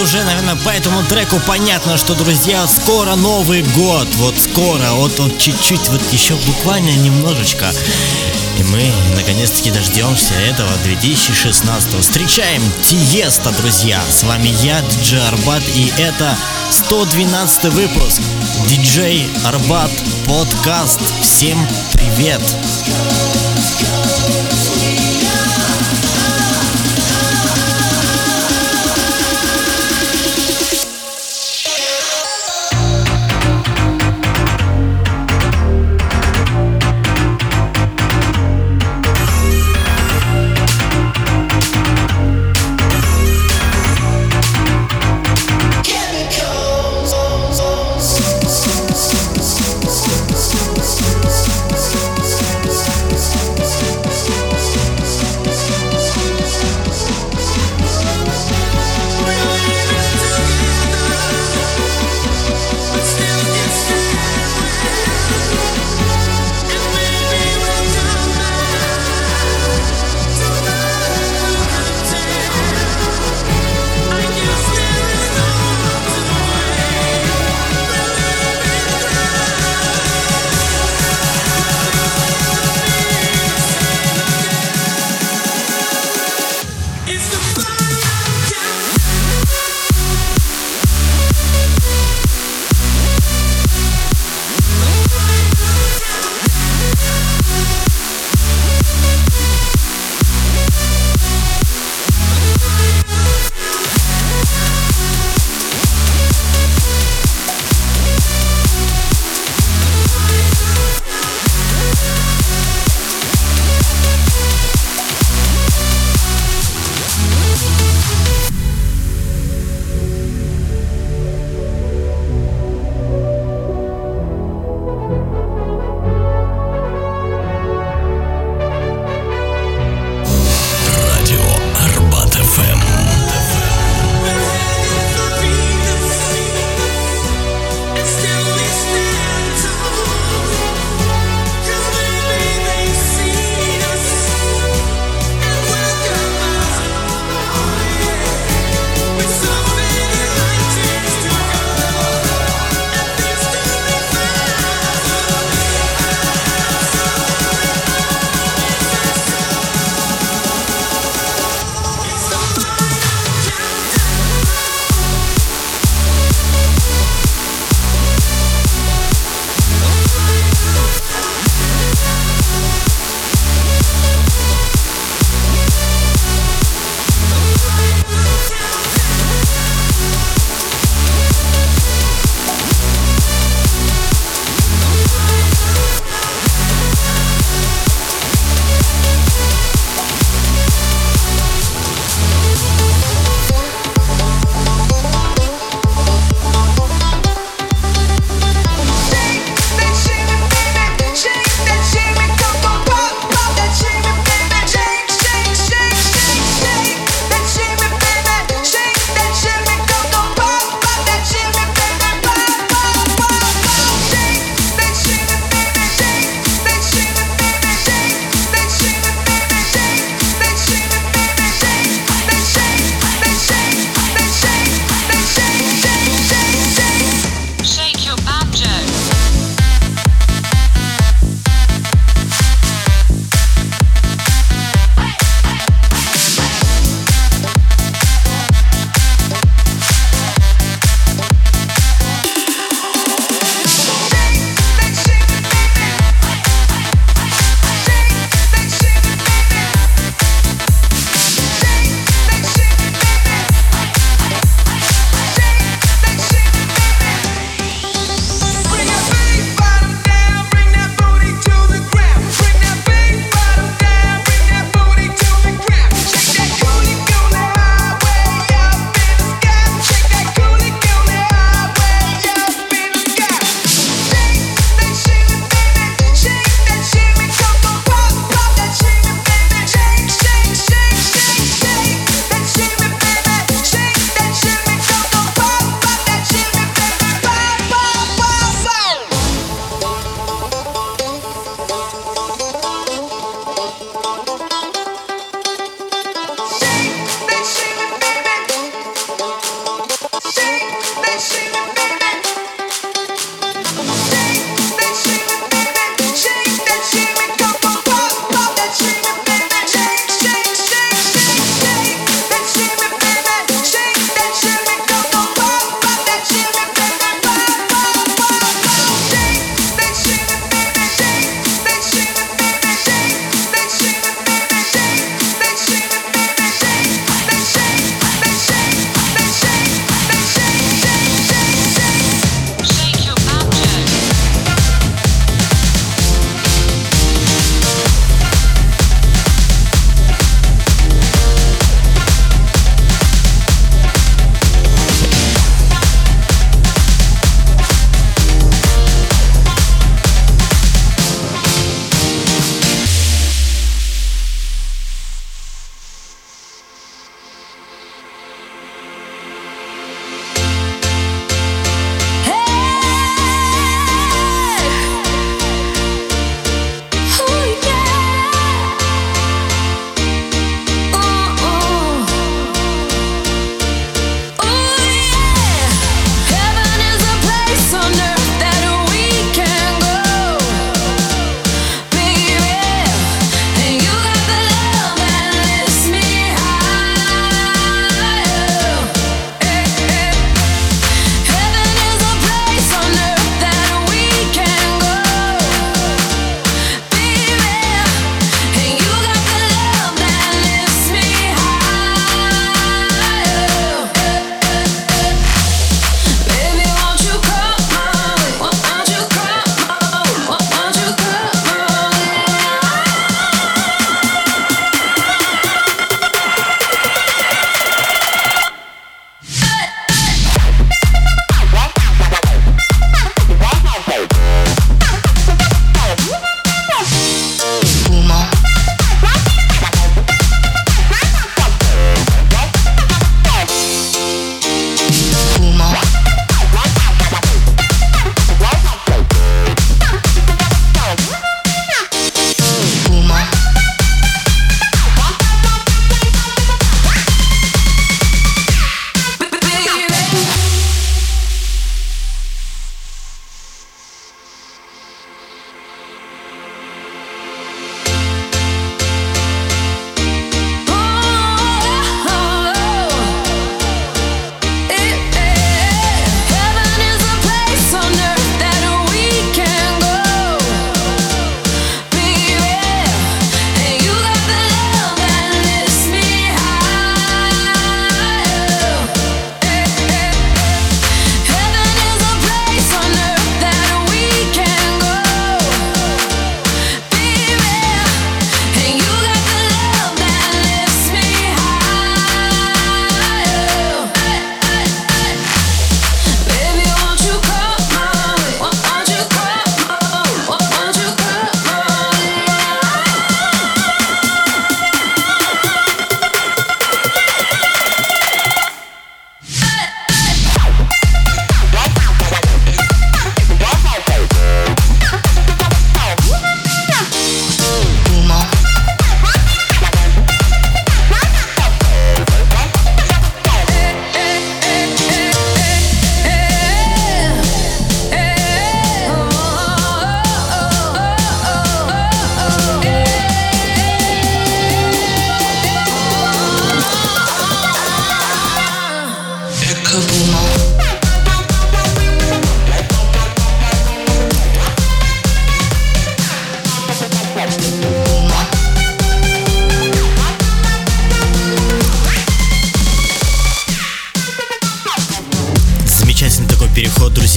уже, наверное, по этому треку понятно, что, друзья, скоро Новый год. Вот скоро, вот он чуть-чуть, вот еще буквально немножечко. И мы наконец-таки дождемся этого 2016 -го. Встречаем Тиеста, друзья. С вами я, диджей Арбат, и это 112 выпуск. Диджей Арбат подкаст. Всем привет! Привет!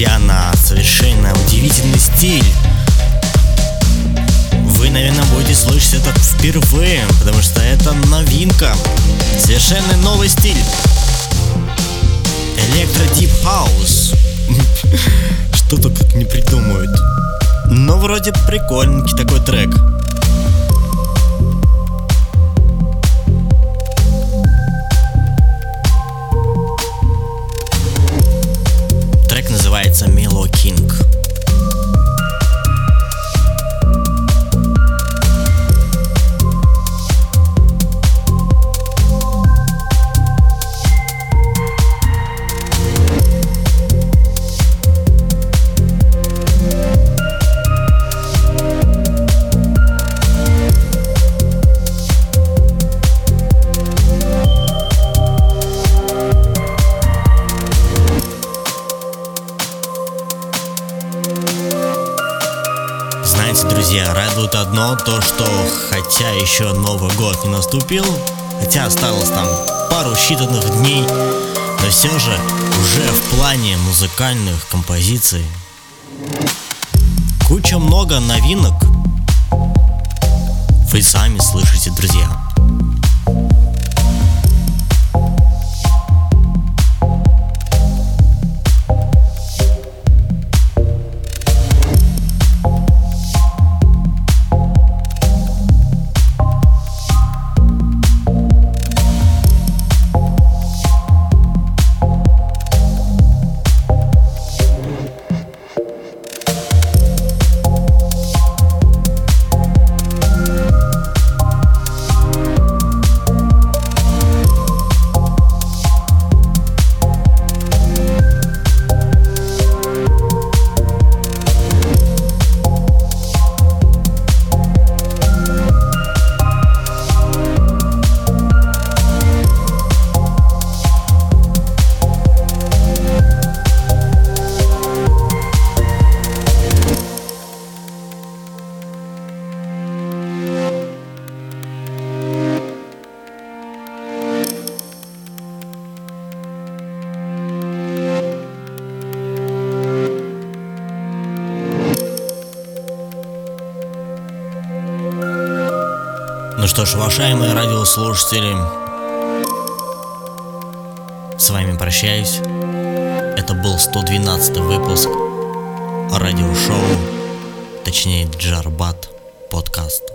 друзья, на совершенно удивительный стиль. Вы, наверное, будете слышать это впервые, потому что это новинка. Совершенно новый стиль. Электро Deep House. Что только не придумают. Но вроде прикольненький такой трек. Радует одно то, что хотя еще Новый год не наступил, хотя осталось там пару считанных дней, но все же уже в плане музыкальных композиций куча много новинок. Вы сами слышите, друзья. Что ж, уважаемые радиослушатели, с вами прощаюсь. Это был 112 выпуск радиошоу, точнее Джарбат подкаст.